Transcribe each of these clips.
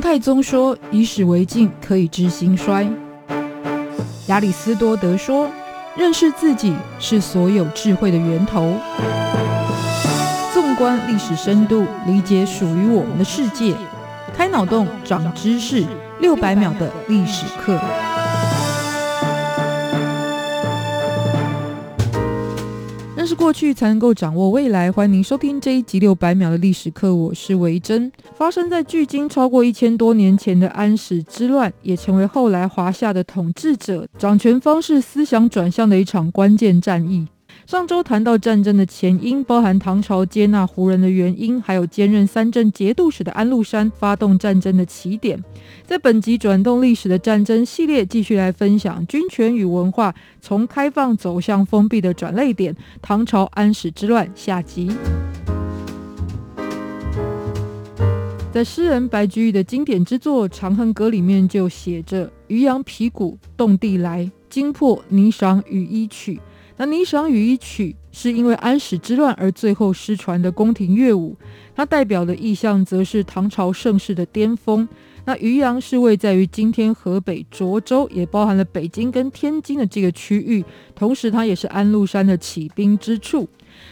太宗说：“以史为镜，可以知兴衰。”亚里斯多德说：“认识自己是所有智慧的源头。”纵观历史深度，理解属于我们的世界，开脑洞，长知识，六百秒的历史课。是过去才能够掌握未来。欢迎您收听这一集六百秒的历史课，我是维珍。发生在距今超过一千多年前的安史之乱，也成为后来华夏的统治者掌权方式、思想转向的一场关键战役。上周谈到战争的前因，包含唐朝接纳胡人的原因，还有兼任三镇节度使的安禄山发动战争的起点。在本集转动历史的战争系列，继续来分享军权与文化从开放走向封闭的转捩点——唐朝安史之乱下集。在诗人白居易的经典之作《长恨歌》里面就写着：“渔阳鼙鼓动地来，惊破霓裳羽衣曲。”那《霓裳羽衣曲》是因为安史之乱而最后失传的宫廷乐舞，它代表的意象则是唐朝盛世的巅峰。那渔阳是位在于今天河北涿州，也包含了北京跟天津的这个区域，同时它也是安禄山的起兵之处。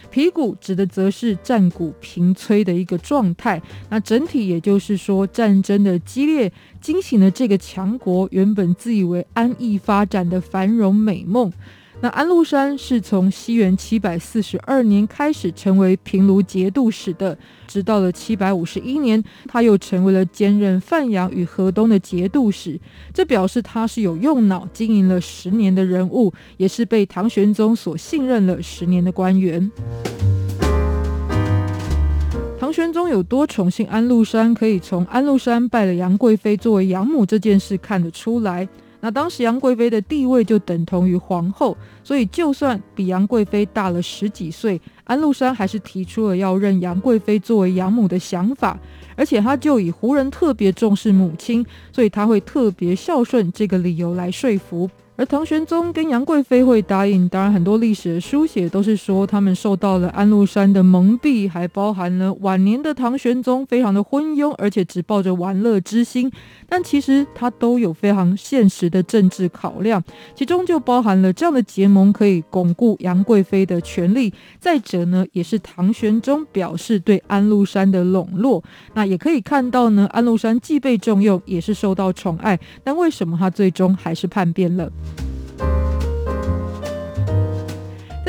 鼙鼓指的则是战鼓频催的一个状态。那整体也就是说，战争的激烈惊醒了这个强国原本自以为安逸发展的繁荣美梦。那安禄山是从西元七百四十二年开始成为平卢节度使的，直到了七百五十一年，他又成为了兼任范阳与河东的节度使。这表示他是有用脑经营了十年的人物，也是被唐玄宗所信任了十年的官员。唐玄宗有多宠幸安禄山，可以从安禄山拜了杨贵妃作为养母这件事看得出来。那当时杨贵妃的地位就等同于皇后，所以就算比杨贵妃大了十几岁，安禄山还是提出了要认杨贵妃作为养母的想法，而且他就以胡人特别重视母亲，所以他会特别孝顺这个理由来说服。而唐玄宗跟杨贵妃会答应，当然很多历史的书写都是说他们受到了安禄山的蒙蔽，还包含了晚年的唐玄宗非常的昏庸，而且只抱着玩乐之心。但其实他都有非常现实的政治考量，其中就包含了这样的结盟可以巩固杨贵妃的权力，再者呢，也是唐玄宗表示对安禄山的笼络。那也可以看到呢，安禄山既被重用，也是受到宠爱，但为什么他最终还是叛变了？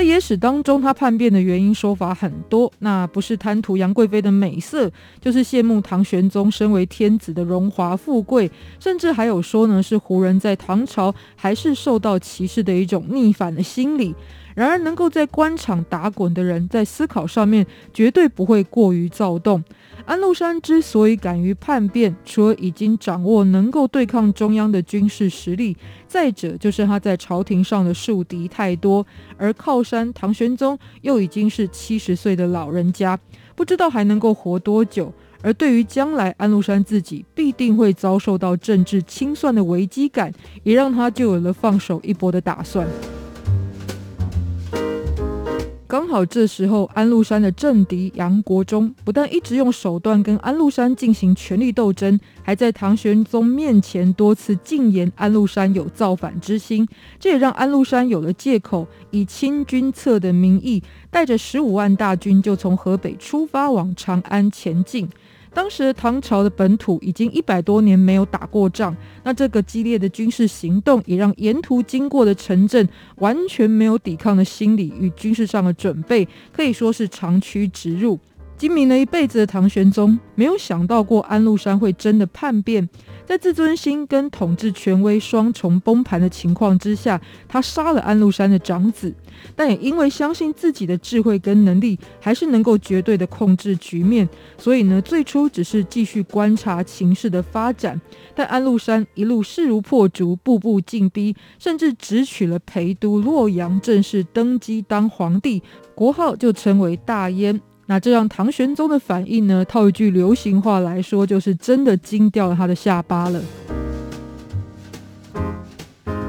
在野史当中，他叛变的原因说法很多，那不是贪图杨贵妃的美色，就是羡慕唐玄宗身为天子的荣华富贵，甚至还有说呢，是胡人在唐朝还是受到歧视的一种逆反的心理。然而，能够在官场打滚的人，在思考上面绝对不会过于躁动。安禄山之所以敢于叛变，除了已经掌握能够对抗中央的军事实力，再者就是他在朝廷上的树敌太多，而靠山唐玄宗又已经是七十岁的老人家，不知道还能够活多久。而对于将来安禄山自己必定会遭受到政治清算的危机感，也让他就有了放手一搏的打算。刚好这时候，安禄山的政敌杨国忠不但一直用手段跟安禄山进行权力斗争，还在唐玄宗面前多次进言安禄山有造反之心。这也让安禄山有了借口，以清君侧的名义，带着十五万大军就从河北出发往长安前进。当时唐朝的本土已经一百多年没有打过仗，那这个激烈的军事行动也让沿途经过的城镇完全没有抵抗的心理与军事上的准备，可以说是长驱直入。精明了一辈子的唐玄宗没有想到过安禄山会真的叛变。在自尊心跟统治权威双重崩盘的情况之下，他杀了安禄山的长子，但也因为相信自己的智慧跟能力，还是能够绝对的控制局面，所以呢，最初只是继续观察情势的发展。但安禄山一路势如破竹，步步进逼，甚至直取了陪都洛阳，正式登基当皇帝，国号就称为大燕。那这让唐玄宗的反应呢？套一句流行话来说，就是真的惊掉了他的下巴了。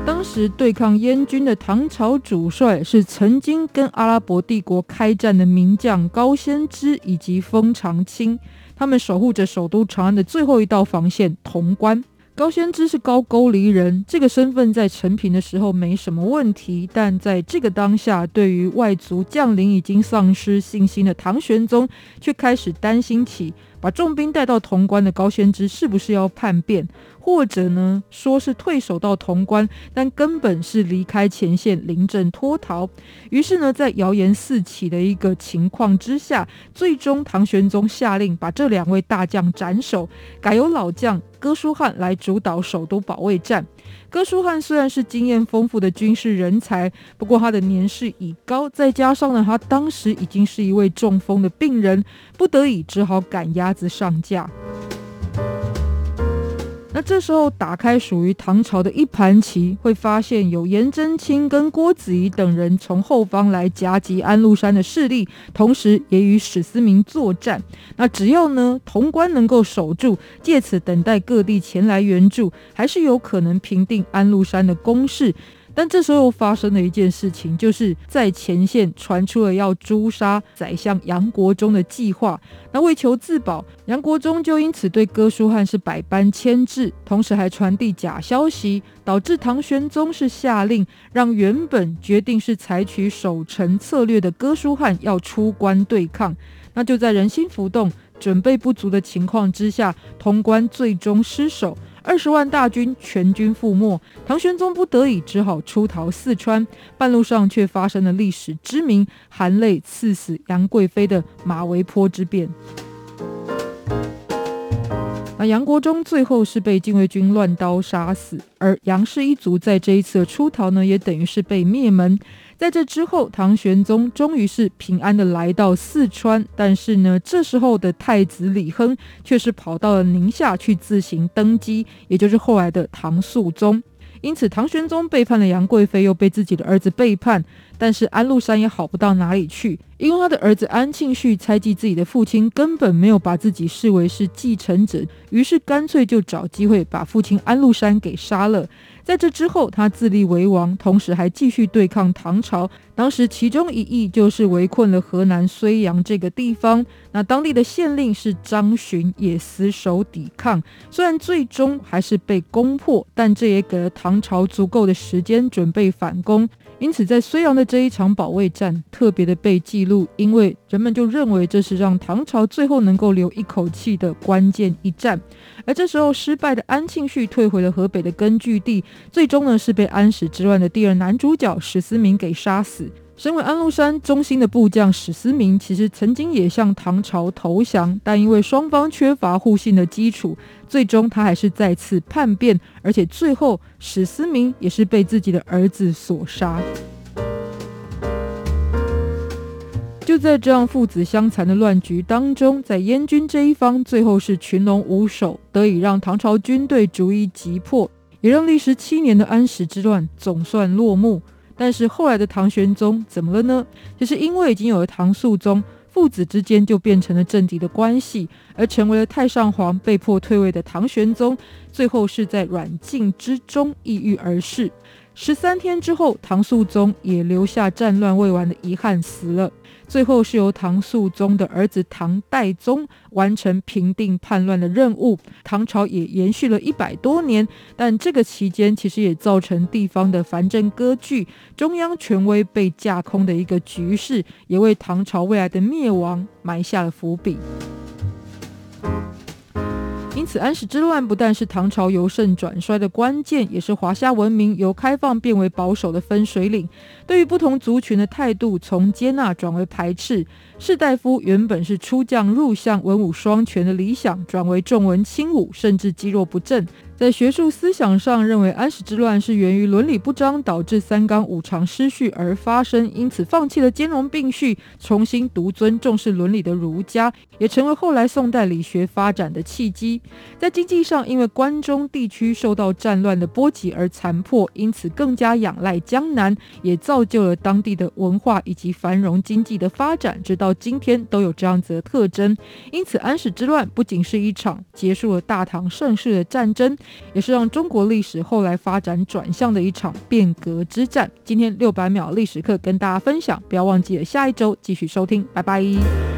当时对抗燕军的唐朝主帅是曾经跟阿拉伯帝国开战的名将高仙芝以及封长清。他们守护着首都长安的最后一道防线——潼关。高仙芝是高沟离人，这个身份在陈平的时候没什么问题，但在这个当下，对于外族将领已经丧失信心的唐玄宗，却开始担心起。把重兵带到潼关的高仙芝是不是要叛变，或者呢，说是退守到潼关，但根本是离开前线临阵脱逃。于是呢，在谣言四起的一个情况之下，最终唐玄宗下令把这两位大将斩首，改由老将哥舒翰来主导首都保卫战。哥舒翰虽然是经验丰富的军事人才，不过他的年事已高，再加上呢，他当时已经是一位中风的病人，不得已只好赶鸭子上架。这时候打开属于唐朝的一盘棋，会发现有颜真卿跟郭子仪等人从后方来夹击安禄山的势力，同时也与史思明作战。那只要呢，潼关能够守住，借此等待各地前来援助，还是有可能平定安禄山的攻势。但这时候发生了一件事情，就是在前线传出了要诛杀宰相杨国忠的计划。那为求自保，杨国忠就因此对哥舒翰是百般牵制，同时还传递假消息，导致唐玄宗是下令让原本决定是采取守城策略的哥舒翰要出关对抗。那就在人心浮动、准备不足的情况之下，潼关最终失守。二十万大军全军覆没，唐玄宗不得已只好出逃四川，半路上却发生了历史知名含泪赐死杨贵妃的马嵬坡之变。那杨国忠最后是被禁卫军乱刀杀死，而杨氏一族在这一次的出逃呢，也等于是被灭门。在这之后，唐玄宗终于是平安的来到四川，但是呢，这时候的太子李亨却是跑到了宁夏去自行登基，也就是后来的唐肃宗。因此，唐玄宗背叛了杨贵妃，又被自己的儿子背叛。但是安禄山也好不到哪里去，因为他的儿子安庆绪猜忌自己的父亲根本没有把自己视为是继承者，于是干脆就找机会把父亲安禄山给杀了。在这之后，他自立为王，同时还继续对抗唐朝。当时其中一役就是围困了河南睢阳这个地方，那当地的县令是张巡，也死守抵抗。虽然最终还是被攻破，但这也给了唐朝足够的时间准备反攻。因此，在睢阳的这一场保卫战特别的被记录，因为人们就认为这是让唐朝最后能够留一口气的关键一战。而这时候失败的安庆绪退回了河北的根据地，最终呢是被安史之乱的第二男主角史思明给杀死。身为安禄山忠心的部将史思明，其实曾经也向唐朝投降，但因为双方缺乏互信的基础，最终他还是再次叛变，而且最后史思明也是被自己的儿子所杀。就在这样父子相残的乱局当中，在燕军这一方，最后是群龙无首，得以让唐朝军队逐一击破，也让历时七年的安史之乱总算落幕。但是后来的唐玄宗怎么了呢？就是因为已经有了唐肃宗，父子之间就变成了政敌的关系，而成为了太上皇被迫退位的唐玄宗，最后是在软禁之中抑郁而逝。十三天之后，唐肃宗也留下战乱未完的遗憾死了。最后是由唐肃宗的儿子唐代宗完成平定叛乱的任务，唐朝也延续了一百多年。但这个期间其实也造成地方的藩镇割据，中央权威被架空的一个局势，也为唐朝未来的灭亡埋下了伏笔。因此，安史之乱不但是唐朝由盛转衰的关键，也是华夏文明由开放变为保守的分水岭。对于不同族群的态度，从接纳转为排斥。士大夫原本是出将入相、文武双全的理想，转为重文轻武，甚至积弱不振。在学术思想上，认为安史之乱是源于伦理不彰，导致三纲五常失序而发生，因此放弃了兼容并蓄，重新独尊重视伦理的儒家，也成为后来宋代理学发展的契机。在经济上，因为关中地区受到战乱的波及而残破，因此更加仰赖江南，也造就了当地的文化以及繁荣经济的发展，直到今天都有这样子的特征。因此，安史之乱不仅是一场结束了大唐盛世的战争。也是让中国历史后来发展转向的一场变革之战。今天六百秒历史课跟大家分享，不要忘记了下一周继续收听，拜拜。